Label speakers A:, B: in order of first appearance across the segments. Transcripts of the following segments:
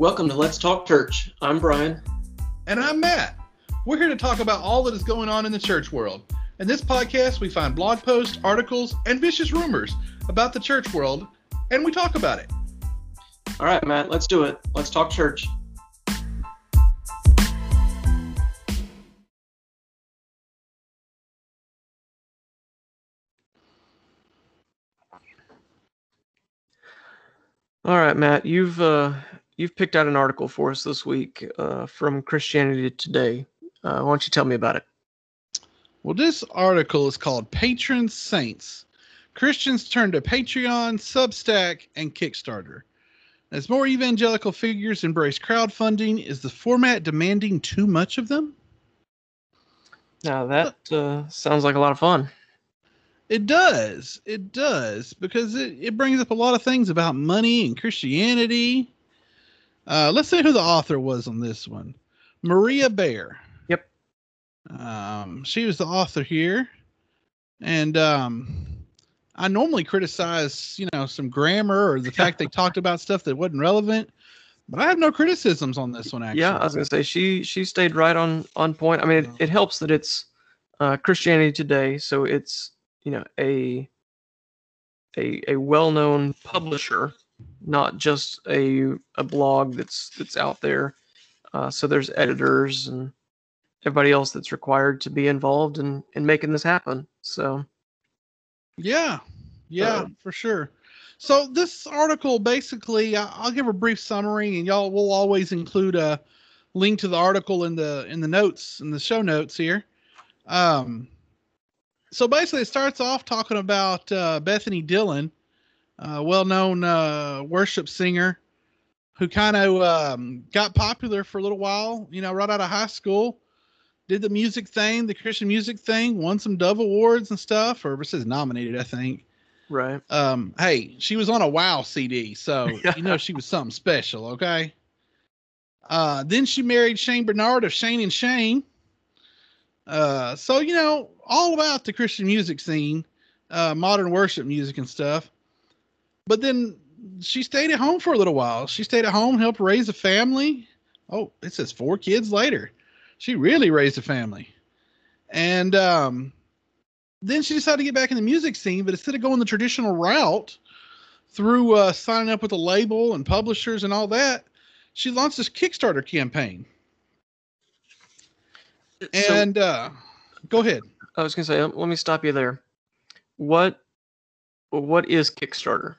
A: Welcome to Let's Talk Church. I'm Brian.
B: And I'm Matt. We're here to talk about all that is going on in the church world. In this podcast, we find blog posts, articles, and vicious rumors about the church world, and we talk about it.
A: All right, Matt, let's do it. Let's talk church. All right, Matt, you've uh, you've picked out an article for us this week uh, from Christianity Today. Uh, why don't you tell me about it?
B: Well, this article is called Patron Saints. Christians turn to Patreon, Substack, and Kickstarter. As more evangelical figures embrace crowdfunding, is the format demanding too much of them?
A: Now that uh, sounds like a lot of fun.
B: It does. It does because it, it brings up a lot of things about money and Christianity. Uh, let's say who the author was on this one Maria Baer.
A: Yep.
B: Um, she was the author here. And um, I normally criticize, you know, some grammar or the fact they talked about stuff that wasn't relevant. But I have no criticisms on this one. Actually,
A: Yeah, I was gonna say she she stayed right on on point. I mean, it, it helps that it's uh, Christianity Today, so it's you know a a a well known publisher, not just a a blog that's that's out there. Uh, so there's editors and everybody else that's required to be involved in in making this happen. So
B: Yeah, yeah,
A: Um,
B: for sure. So this article basically, I'll give a brief summary, and y'all will always include a link to the article in the in the notes in the show notes here. Um, so basically, it starts off talking about uh, Bethany Dillon, a well-known uh, worship singer, who kind of um, got popular for a little while. You know, right out of high school, did the music thing, the Christian music thing, won some Dove awards and stuff, or it says nominated, I think.
A: Right,
B: um hey she was on a wow cd so you know she was something special okay? Uh then she married shane Barnard of shane and shane. Uh so you know all about the christian music scene uh modern worship music and stuff but then she stayed at home for a little while she stayed at home helped raise a family oh it says four kids later she really raised a family and um then she decided to get back in the music scene, but instead of going the traditional route through uh, signing up with a label and publishers and all that, she launched this Kickstarter campaign.
A: So-
B: And uh, go ahead.
A: I was gonna say, um, let me stop you there. What what is Kickstarter?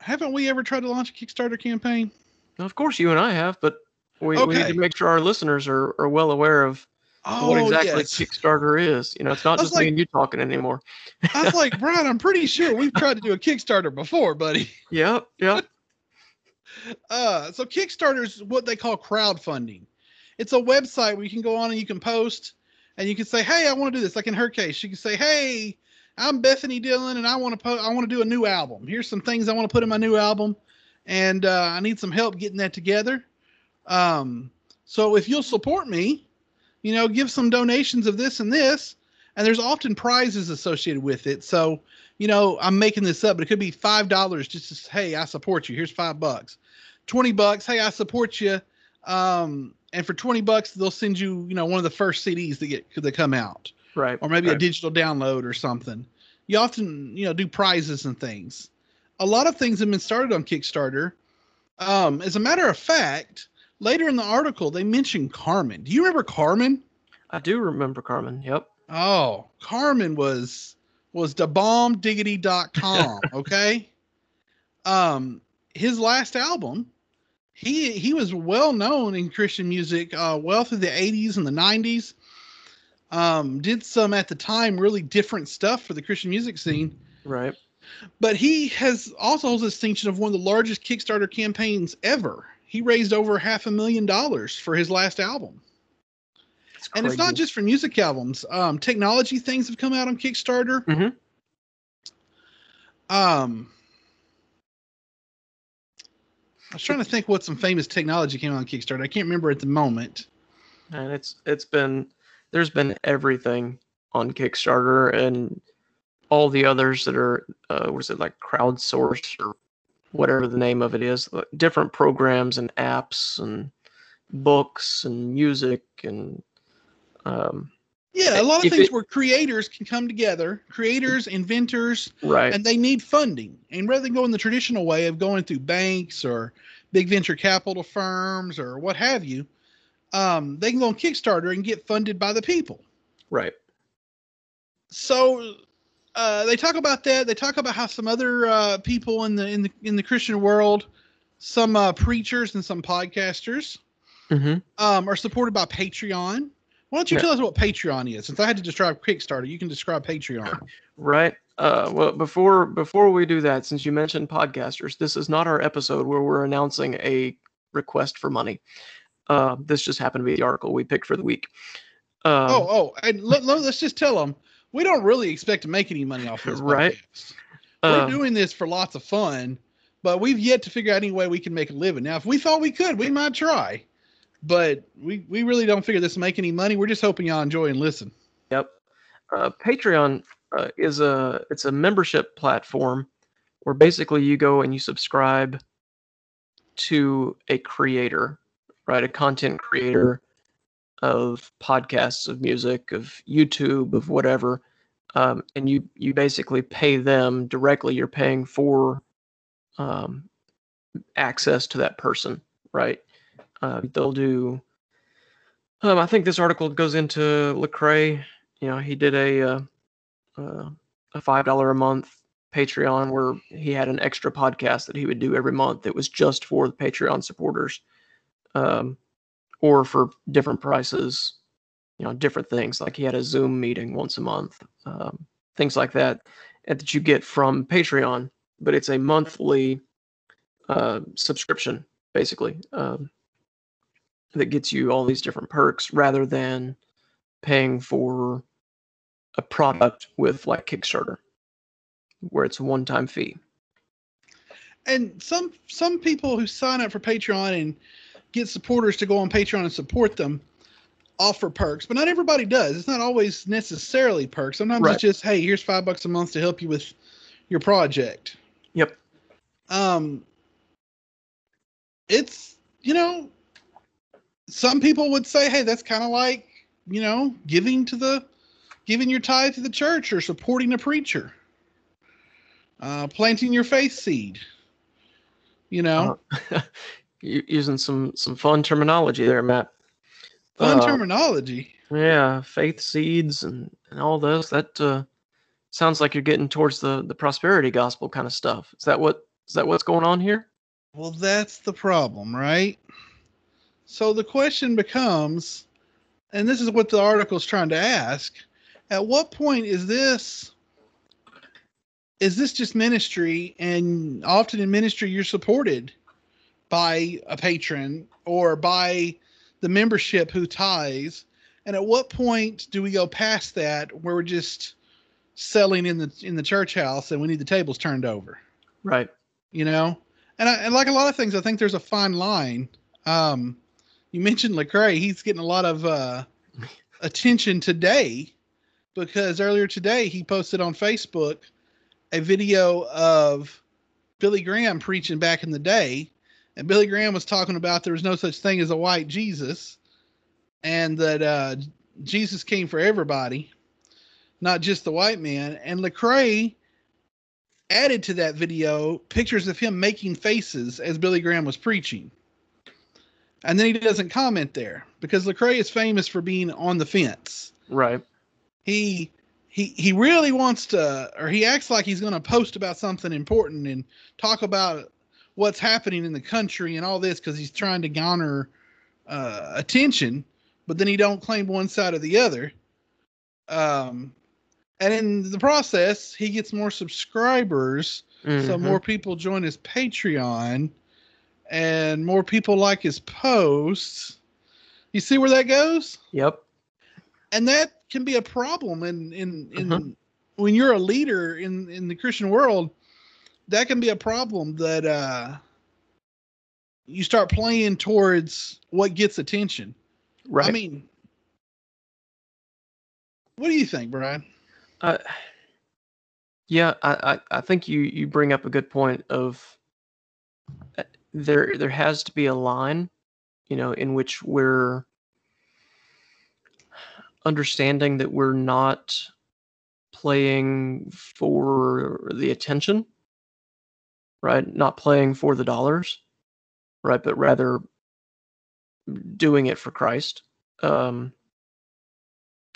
B: Haven't we ever tried to launch a Kickstarter campaign?
A: Now, of course, you and I have, but we, we need to make sure our listeners are, are well aware of
B: Oh,
A: what exactly
B: yes.
A: Kickstarter is. You know, it's not just me and you talking anymore.
B: I was like, Brian, I'm pretty sure we've tried to do a Kickstarter before, buddy.
A: Yep, yep.
B: Uh, so Kickstarter is what they call crowdfunding. It's a website where you can go on and you can post and you can say, "Hey, I want to do this." Like in her case, she can say, "Hey, I'm Bethany Dillon and I want to po- I want to do a new album. Here's some things I want to put in my new album, and uh, I need some help getting that together. Um, so if you'll support me, you know, give some donations of this and this, and there's often prizes associated with it. So you know, I'm making this up, but it could be five dollars just to say, hey, I support you. Here's five bucks. Twenty bucks, hey, I support you. Um, and for twenty bucks, they'll send you, you know, one of the first CDs that get that come out,
A: Right.
B: or maybe a digital download or something. You often, you know, do prizes and things. A lot of things have been started on Kickstarter. Um, as a matter of fact, later in the article, they mention Carmen. Do you remember Carmen?
A: I do remember Carmen. Yep.
B: Oh, Carmen was was thebombdiggity.com, okay? Um his last album, he he was well known in Christian music, uh well through the 80s and the 90s. Um did some at the time really different stuff for the Christian music scene,
A: Right.
B: but he has also holds the distinction of one of the largest Kickstarter campaigns ever. He raised over half a million dollars for his last album and it's not just for music albums. Um, technology things have come out on Kickstarter.
A: Mhm.
B: Um, I was trying to think what some famous technology came out on Kickstarter. I can't remember at the moment.
A: and it's it's been there's been everything on Kickstarter and all the others that are uh, what is it like crowdsourced or whatever the name of it is, different programs and apps and books and music and um,
B: Yeah, a lot of things
A: it-
B: where creators can come together, creators, inventors,
A: right,
B: and they need funding. And rather than going the traditional way of going through banks or big venture capital firms or what have you, um, they can go on Kickstarter and get funded by the people.
A: right,
B: So uh, they talk about that. They talk about how some other uh, people in the in the in the Christian world, some uh, preachers and some podcasters,
A: hmm
B: um, are supported by Patreon. Why don't you
A: Yeah.
B: tell us what Patreon is? Since I had to describe Kickstarter, you can describe Patreon.
A: right. Uh, well, before before we do that, since you mentioned podcasters, this is not our episode where we're announcing a request for money. Uh, this just happened to be the article we picked for the week. Um,
B: oh, oh, and let, us just tell them we don't really expect to make any money off of this.
A: Right.
B: podcast. We're
A: um,
B: doing this for lots of fun, but we've yet to figure out any way we can make a living. Now, if we thought we could, we might try, but we we really don't figure this will make any money. We're just hoping y'all enjoy and listen.
A: Yep. Uh, Patreon uh, is a it's a membership platform where basically you go and you subscribe to a creator, right? A content creator of podcasts, of music, of YouTube, of whatever, um, and you you basically pay them directly. You're paying for um, access to that person, right? Uh, they'll do. Um, I think this article goes into Lecrae. You know, he did a uh, uh, a five dollar a month Patreon where he had an extra podcast that he would do every month that was just for the Patreon supporters, um, or for different prices. You know, different things like he had a Zoom meeting once a month, um, things like that, that you get from Patreon. But it's a monthly uh, subscription, basically. Um, that gets you all these different perks rather than paying for a product with like Kickstarter, where it's a one-time fee.
B: And some some people who sign up for Patreon and get supporters to go on Patreon and support them offer perks, but not everybody does. It's not always necessarily perks. Sometimes
A: Right.
B: it's just, hey, here's five bucks a month to help you with your project.
A: Yep.
B: Um, it's you know, some people would say, hey, that's kind of like you know, giving to the giving your tithe to the church or supporting a preacher, uh, planting your faith seed. You know,
A: Uh, using some some fun terminology there, Matt.
B: fun
A: uh,
B: terminology.
A: Yeah, faith seeds and, and all those. That uh, sounds like you're getting towards the the prosperity gospel kind of stuff. Is that what is that what's going on here?
B: Well, that's the problem, right? So the question becomes, and this is what the article is trying to ask: At what point is this? Is this just ministry? And often in ministry, you're supported by a patron or by the membership who ties. And at what point do we go past that where we're just selling in the in the church house and we need the tables turned over?
A: Right.
B: you know and, I, and like a lot of things i think there's a fine line um you mentioned Lecrae. he's getting a lot of uh attention today because earlier today he posted on facebook a video of billy graham preaching back in the day and billy graham was talking about there was no such thing as a white jesus and that uh jesus came for everybody not just the white man and Lecrae added to that video pictures of him making faces as Billy Graham was preaching. And then he doesn't comment there because Lecrae is famous for being on the fence.
A: Right.
B: He he he really wants to or he acts like he's going to post about something important and talk about what's happening in the country and all this cuz he's trying to garner uh, attention, but then he don't claim one side or the other. Um and in the process, he gets more subscribers so
A: Mhm.
B: more people join his Patreon and more people like his posts. You see where that goes?
A: Yep.
B: And that can be a problem in in, in
A: Mhm.
B: when you're a leader in in the Christian world, that can be a problem that uh you start playing towards what gets attention.
A: Right.
B: I mean, what do you think, Brian?
A: Uh, yeah, I, I, I think you, you bring up a good point of uh, there there has to be a line, you know, in which we're understanding that we're not playing for the attention, right? Not playing for the dollars, right? But rather doing it for Christ. Um,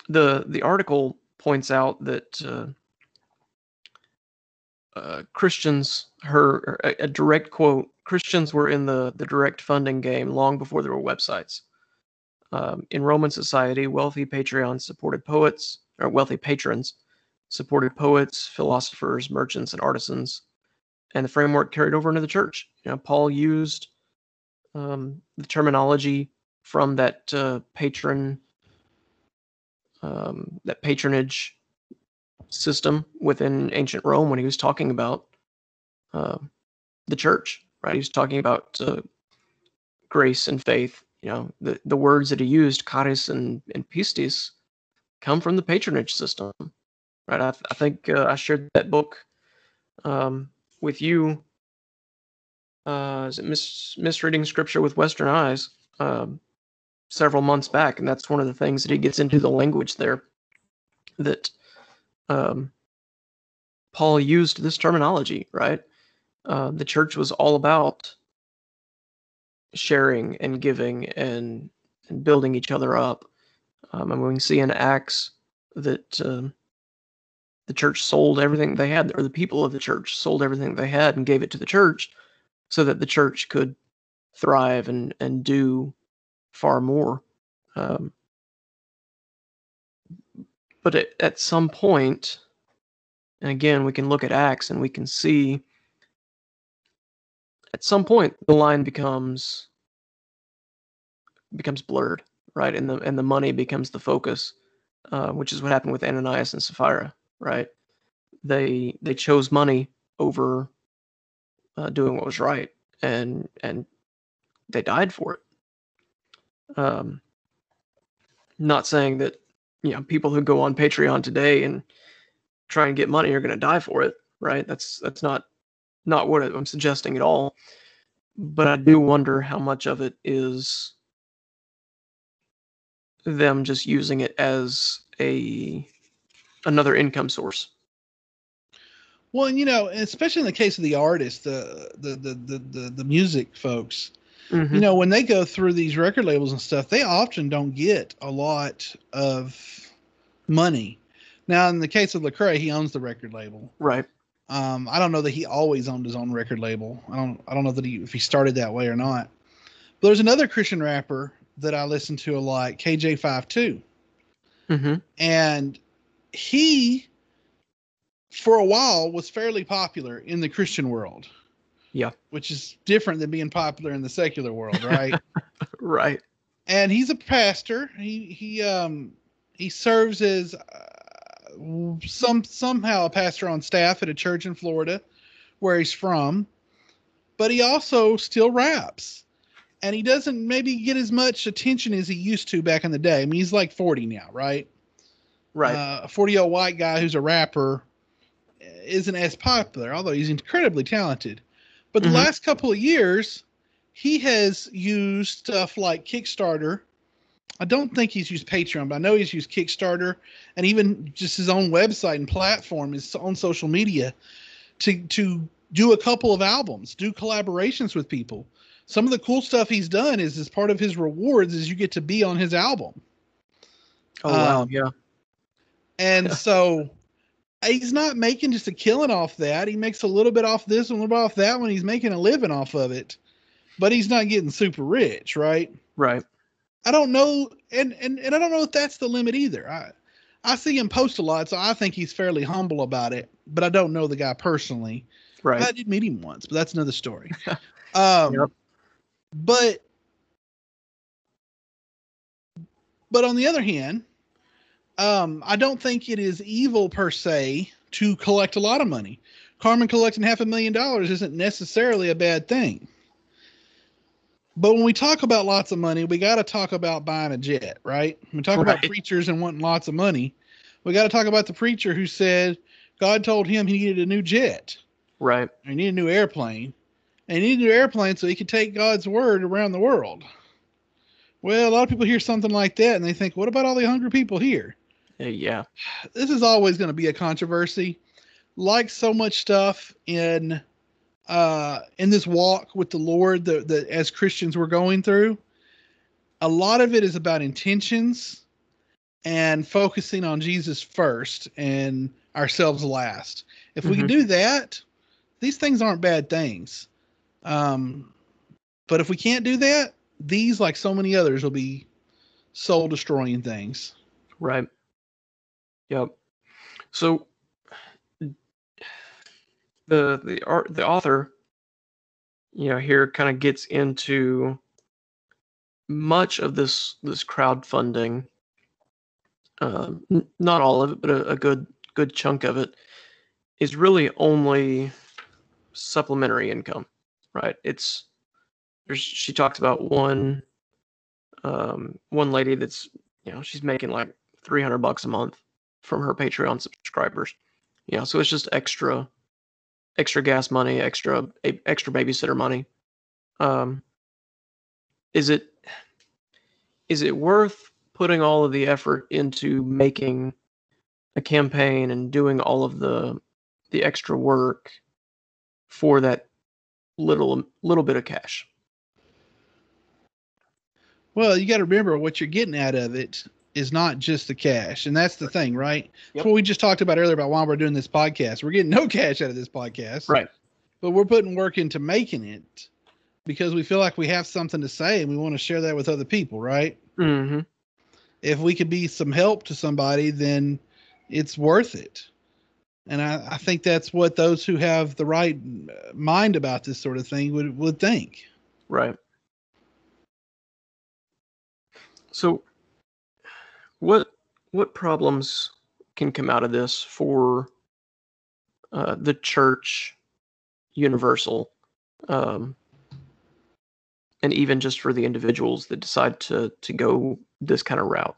A: the the article points out that uh, uh, Christians, her a, a direct quote, Christians were in the the direct funding game long before there were websites. Um, in Roman society, wealthy patrons supported poets, or wealthy patrons supported poets, philosophers, merchants, and artisans, and the framework carried over into the church. You know, Paul used um, the terminology from that uh, patron, um, that patronage system within ancient Rome when he was talking about uh, the church. Right, he was talking about uh, grace and faith you know the, the words that he used charis and, and pistis come from the patronage system right i, I think uh, i shared that book um, with you uh, is it mis- misreading scripture with western eyes um, several months back and that's one of the things that he gets into the language there that um, paul used this terminology right uh, the church was all about sharing and giving and and building each other up. Um, and we see in Acts that um, the church sold everything they had, or the people of the church sold everything they had and gave it to the church, so that the church could thrive and and do far more. Um, but at, at some point, and again, we can look at Acts and we can see at some point the line becomes becomes blurred, right? And the and the money becomes the focus, uh, which is what happened with Ananias and Sapphira, right? They they chose money over uh, doing what was right, and and they died for it. Um, not saying that you know people who go on Patreon today and try and get money are going to die for it, right? That's that's not not what I'm suggesting at all. But I do wonder how much of it is them just using it as a another income source.
B: Well, and you know, especially in the case of the artists, the the the the the, the music folks, mm-hmm. you know, when they go through these record labels and stuff, they often don't get a lot of money. Now, in the case of Lecrae, he owns the record label,
A: right?
B: Um, I don't know that he always owned his own record label. I don't I don't know that he if he started that way or not. But there's another Christian rapper that I listen to a lot, KJ52.
A: Mm-hmm.
B: And he, for a while, was fairly popular in the Christian world.
A: Yeah.
B: Which is different than being popular in the secular world, right?
A: right.
B: And he's a pastor. He he um he serves as uh, some somehow a pastor on staff at a church in Florida, where he's from. But he also still raps and he doesn't maybe get as much attention as he used to back in the day. I mean, he's like 40 now, right?
A: Right.
B: Uh, a 40 year old white guy who's a rapper isn't as popular, although he's incredibly talented. But the mm-hmm. last couple of years, he has used stuff like Kickstarter. I don't think he's used Patreon, but I know he's used Kickstarter and even just his own website and platform, his own social media, to to do a couple of albums, do collaborations with people some of the cool stuff he's done is as part of his rewards is you get to be on his album.
A: Oh wow, um, yeah.
B: And so he's not making just a killing off that. He makes a little bit off this and a little bit off that one. he's making a living off of it. But he's not getting super rich, right?
A: Right.
B: I don't know and and, and I don't know if that's the limit either. I I see him post a lot, so I think he's fairly humble about it, but I don't know the guy personally.
A: Right.
B: I did meet him once, but that's another story. um yep. But but on the other hand, um, I don't think it is evil per se to collect a lot of money. Carmen collecting half a million dollars isn't necessarily a bad thing. But when we talk about lots of money, we got to talk about buying a jet, right? We talk right. about preachers and wanting lots of money, we got to talk about the preacher who said God told him he needed a new jet.
A: Right.
B: He needed a new airplane and he needed an airplane so he could take God's word around the world. Well, a lot of people hear something like that and they think, what about all the hungry people here?
A: Uh, yeah.
B: This is always going to be a controversy. Like so much stuff in uh in this walk with the Lord that, that as Christians we're going through, a lot of it is about intentions and focusing on Jesus first and ourselves last. If we can
A: Mhm.
B: do that, these things aren't bad things. Um, but if we can't do that, these, like so many others, will be soul destroying things.
A: Right. Yep. So the the art the author, you know, here kind of gets into much of this this crowdfunding. Um, n- not all of it, but a, a good good chunk of it is really only supplementary income, right? It's there's she talks about one um one lady that's you know she's making like 300 bucks a month from her patreon subscribers. You know so it's just extra extra gas money extra extra babysitter money. Um is it is it worth putting all of the effort into making a campaign and doing all of the the extra work for that little little bit of cash?
B: Well, you got to remember what you're getting out of it is not just the cash, and that's the thing, right?
A: Yep.
B: That's what we just talked about earlier about why we're doing this podcast. We're getting no cash out of this podcast,
A: right
B: But we're putting work into making it because we feel like we have something to say and we want to share that with other people, right?
A: mm-hmm
B: If we could be some help to somebody, then it's worth it. And I, I think that's what those who have the right mind about this sort of thing would, would think.
A: Right. So what what problems can come out of this for uh, the church universal um, and even just for the individuals that decide to to go this kind of route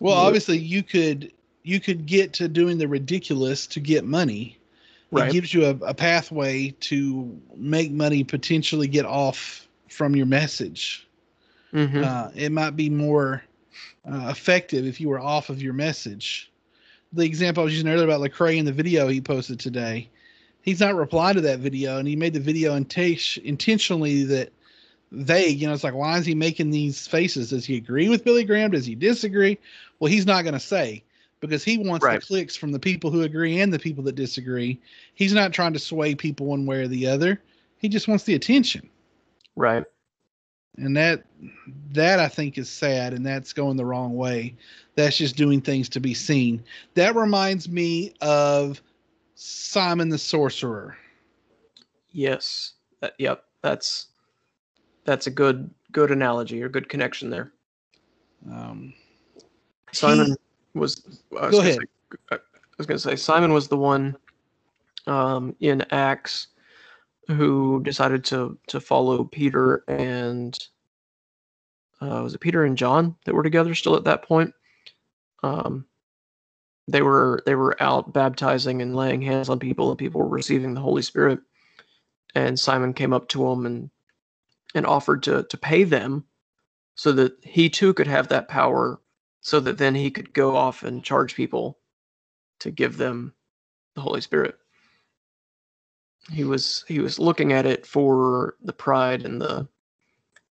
B: Well,
A: What-
B: obviously you could you could get to doing the ridiculous to get money.
A: right
B: It gives you a, a pathway to make money, potentially get off from your message.
A: Hmm
B: Uh, it might be more uh, effective if you were off of your message. The example I was using earlier about Lecrae in the video he posted today, he's not replied to that video, and he made the video intentionally that vague. You know, it's like, why is he making these faces? Does he agree with Billy Graham? Does he disagree? Well, he's not going to say because he wants
A: Right.
B: the clicks from the people who agree and the people that disagree. He's not trying to sway people one way or the other. He just wants the attention
A: right
B: and that that i think is sad and that's going the wrong way that's just doing things to be seen that reminds me of simon the sorcerer
A: yes that, yep that's that's a good good analogy or good connection there
B: um,
A: Simon was. I was
B: Go ahead.
A: Say, I was going to say Simon was the one um, in Acts who decided to to follow Peter and uh, was it Peter and John that were together still at that point. Um, they were they were out baptizing and laying hands on people, and people were receiving the Holy Spirit. And Simon came up to them and and offered to to pay them so that he too could have that power so that then he could go off and charge people to give them the holy spirit he was he was looking at it for the pride and the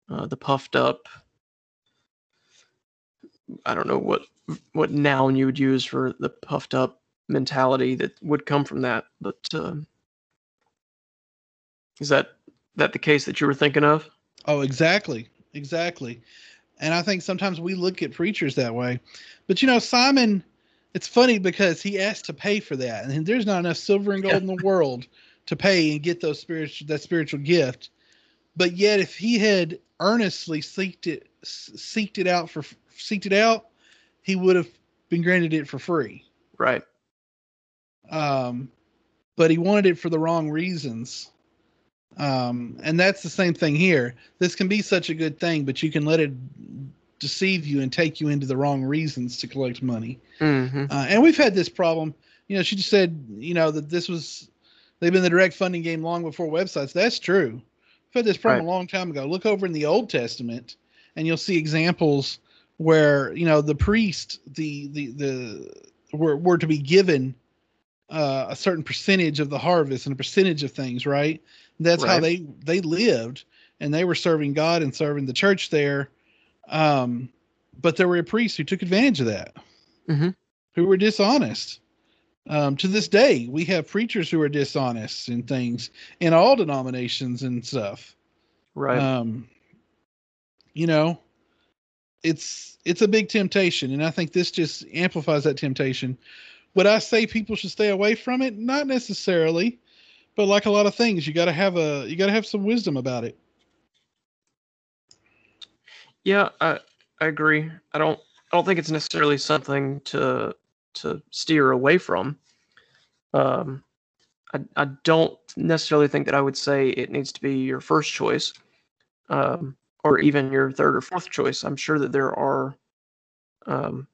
A: uh, the puffed up. I don't know what what noun you would use for the puffed up mentality that would come from that but um is that that the case that you were thinking of?
B: Oh exactly exactly. And i think sometimes we look at preachers that way. But you know simon it's funny because he asked to pay for that and there's not enough silver and gold
A: Yeah.
B: in the world to pay and get those spiritual that spiritual gift but yet if he had earnestly seeked it seeked it out for seeked it out he would have been granted it for free
A: right
B: um, but he wanted it for the wrong reasons. Um, and that's the same thing here. This can be such a good thing, but you can let it deceive you and take you into the wrong reasons to collect money.
A: hmm
B: Uh, and we've had this problem. You know, she just said, you know, that this was they've been in the direct funding game long before websites. That's true. I've had this problem
A: Right.
B: a long time ago. Look over in the Old Testament, and you'll see examples where you know the priest, the the the were were to be given uh, a certain percentage of the harvest and a percentage of things. Right. That's how they they lived, and they were serving God and serving the church there. Um, but there were priests who took advantage of that,
A: Mhm.
B: who were dishonest. Um, to this day, we have preachers who are dishonest and things in all denominations and stuff.
A: Right.
B: Um, you know, it's it's a big temptation, and I think this just amplifies that temptation. Would I say people should stay away from it? Not necessarily, but like a lot of things, you got to have a you got to have some wisdom about it.
A: Yeah, I I agree. I don't I don't think it's necessarily something to to steer away from. Um, I I don't necessarily think that I would say it needs to be your first choice, um, or even your third or fourth choice. I'm sure that there are um,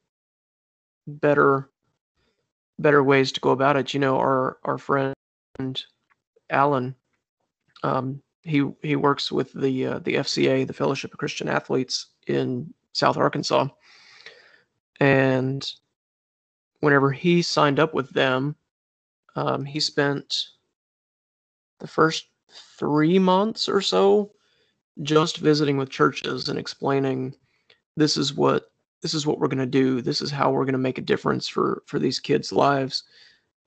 A: better better ways to go about it. You know, our our friend Alan, um, he he works with the uh, the FCA, the Fellowship of Christian Athletes in South Arkansas, and whenever he signed up with them, um, he spent the first three months or so just visiting with churches and explaining this is what this is what we're going to do. This is how we're going to make a difference for for these kids lives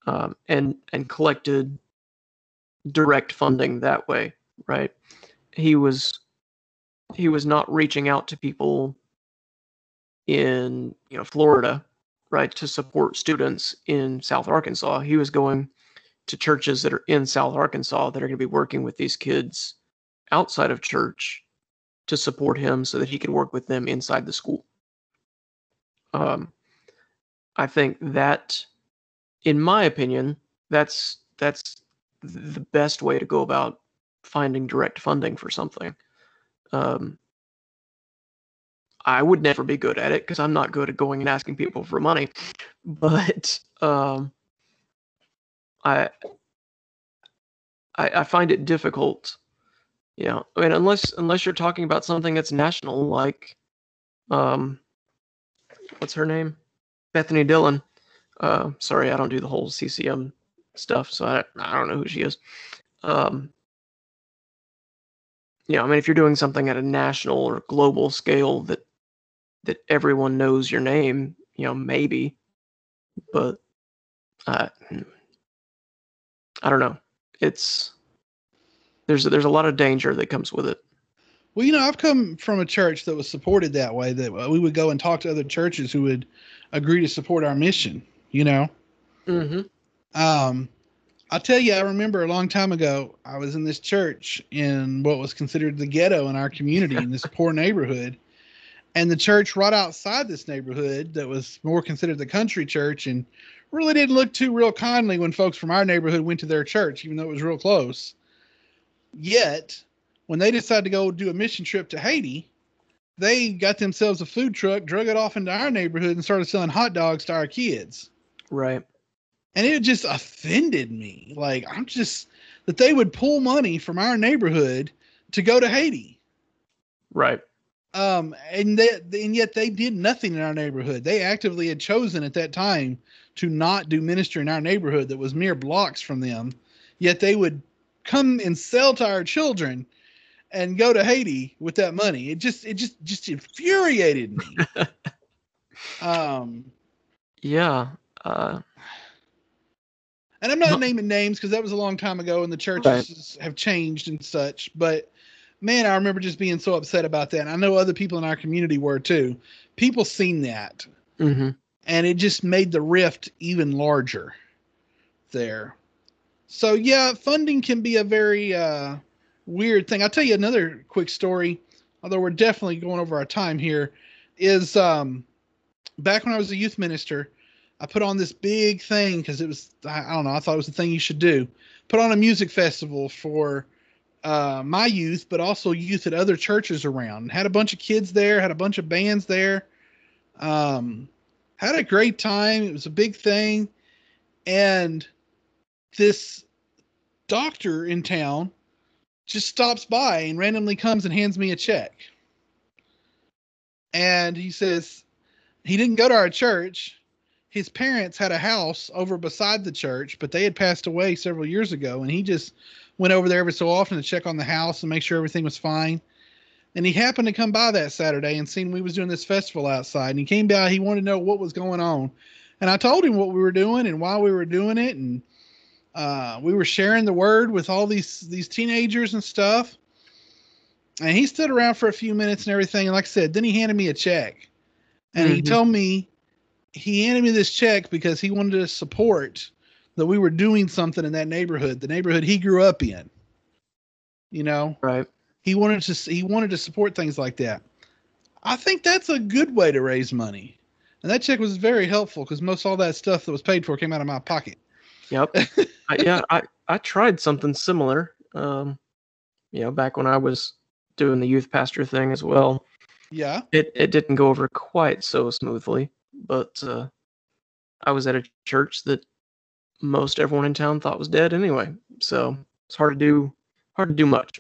A: um, and and collected direct funding that way right? He was he was not reaching out to people in you know Florida right to support students in South Arkansas he was going to churches that are in South Arkansas that are going to be working with these kids outside of church to support him so that he could work with them inside the school um I think that in my opinion that's that's the best way to go about finding direct funding for something. Um, I would never be good at it because I'm not good at going and asking people for money. But um, I, I I find it difficult. You know, I mean, unless unless you're talking about something that's national, like, um, what's her name, Bethany Dillon. Uh, sorry, I don't do the whole CCM stuff, so I I don't know who she is. Um, you know, I mean, if you're doing something at a national or global scale that that everyone knows your name, you know, maybe, but uh, I don't know. It's there's there's a lot of danger that comes with it.
B: Well, you know, I've come from a church that was supported that way. That we would go and talk to other churches who would agree to support our mission. You know,
A: Mm-hmm.
B: um, I'll tell you, I remember a long time ago, I was in this church in what was considered the ghetto in our community in this poor neighborhood. And the church right outside this neighborhood that was more considered the country church and really didn't look too real kindly when folks from our neighborhood went to their church, even though it was real close. Yet, when they decided to go do a mission trip to Haiti, they got themselves a food truck, drug it off into our neighborhood, and started selling hot dogs to our kids
A: Right.
B: and it just offended me. Like I'm just that they would pull money from our neighborhood to go to Haiti.
A: Right.
B: Um, and they, and yet they did nothing in our neighborhood. They actively had chosen at that time to not do ministry in our neighborhood that was mere blocks from them. Yet they would come and sell to our children and go to Haiti with that money. It just it just just infuriated me. um
A: Yeah. Uh,
B: And I'm not
A: No.
B: naming names because that was a long time ago and the churches have changed and such. But man, I remember just being so upset about that. And I know other people in our community were too. People seen that
A: hmm
B: and it just made the rift even larger there. So yeah, funding can be a very uh, weird thing. I'll tell you another quick story, although we're definitely going over our time here. Is um, back when I was a youth minister, I put on this big thing because it was I, I don't know I thought it was the thing you should do. Put on a music festival for uh, my youth, but also youth at other churches around. Had a bunch of kids there, had a bunch of bands there. Um, had a great time. It was a big thing, and this doctor in town just stops by and randomly comes and hands me a check. And he says he didn't go to our church. His parents had a house over beside the church, but they had passed away several years ago. And he just went over there every so often to check on the house and make sure everything was fine. And he happened to come by that Saturday and seen we was doing this festival outside. And he came by, he wanted to know what was going on. And I told him what we were doing and why we were doing it. And uh, we were sharing the word with all these these teenagers and stuff. And he stood around for a few minutes and everything. And like I said, then he handed me a check, and he
A: Mhm.
B: told me he handed me this check because he wanted to support that we were doing something in that neighborhood, the neighborhood he grew up in. You know,
A: Right.
B: he wanted to he wanted to support things like that. I think that's a good way to raise money. And that check was very helpful because most all that stuff that was paid for came out of my pocket.
A: Yep. I, yeah, I I tried something similar. Um, you know, back when I was doing the youth pastor thing as well.
B: Yeah.
A: It it didn't go over quite so smoothly, but uh, I was at a church that most everyone in town thought was dead anyway. So it's hard to do hard to do much.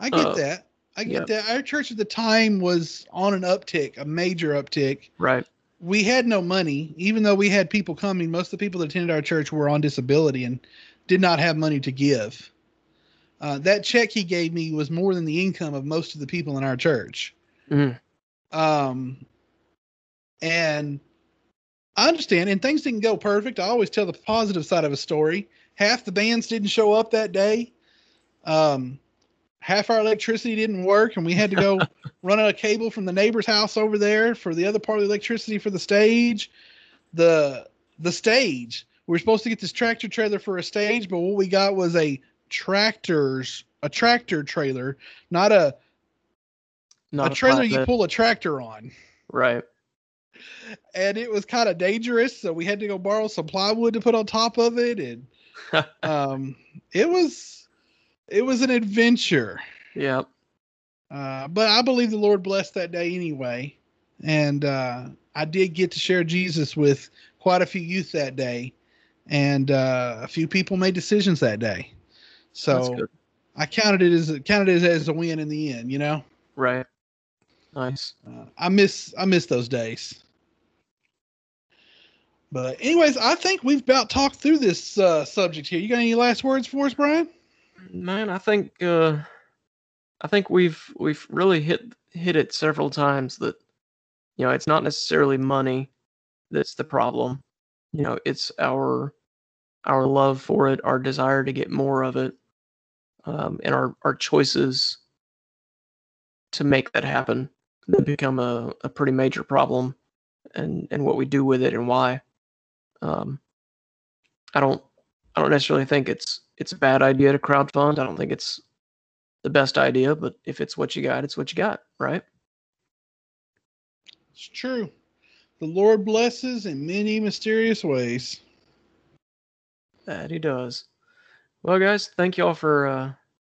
B: I get
A: Uh,
B: that. I get
A: yeah.
B: that. Our church at the time was on an uptick, a major uptick.
A: Right.
B: We had no money, even though we had people coming. Most of the people that attended our church were on disability and did not have money to give. Uh, that check he gave me was more than the income of most of the people in our church.
A: Mhm.
B: Um, and I understand, and things didn't go perfect. I always tell the positive side of a story. Half the bands didn't show up that day. Um, half our electricity didn't work, and we had to go run a cable from the neighbor's house over there for the other part of the electricity for the stage. The the stage. We were supposed to get this tractor trailer for a stage, but what we got was a tractor's a tractor trailer, not a
A: Not
B: a trailer you pull a tractor on.
A: Right.
B: And it was kind of dangerous so we had to go borrow some plywood to put on top of it and um it was it was an adventure
A: yeah.
B: uh but i believe the lord blessed that day anyway and uh i did get to share jesus with quite a few youth that day and uh a few people made decisions that day so i counted it as counted it as a win in the end you know
A: Right. Nice.
B: Uh, I miss I miss those days. But anyways, I think we've about talked through this uh, subject here. You got any last words for us, Brian?
A: Man, I think uh I think we've we've really hit hit it several times that you know, it's not necessarily money that's the problem. You know, it's our our love for it, our desire to get more of it, um, and our our choices to make that happen that become a, a pretty major problem and and what we do with it and why. Um I don't I don't necessarily think it's it's a bad idea to crowdfund. I don't think it's the best idea, but if it's what you got, it's what you got, right?
B: It's true. The Lord blesses in many mysterious ways.
A: That he does. Well, guys, thank you all for uh,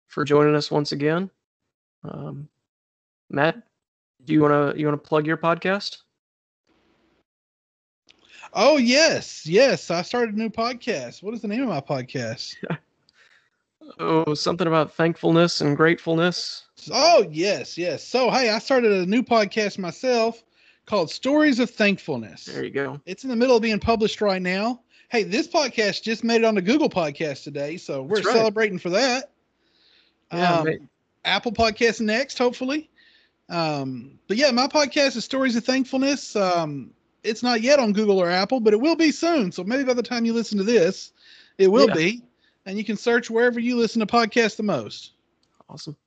A: for joining us once again. Um, Matt, do you want to you want to plug your podcast?
B: Oh yes, yes. I started a new podcast. What is the name of my podcast?
A: Oh, something about thankfulness and gratefulness.
B: Oh yes, yes. So hey, I started a new podcast myself called Stories of Thankfulness.
A: There you go.
B: It's in the middle of being published right now. Hey, this podcast just made it on the Google Podcast today, so we're
A: right.
B: celebrating for that.
A: Yeah,
B: um. Apple Podcast next, hopefully. Um, but yeah, my podcast is Stories of Thankfulness. Um, it's not yet on Google or Apple, but it will be soon. So maybe by the time you listen to this, it will
A: Yeah.
B: be. And you can search wherever you listen to podcasts the most.
A: Awesome.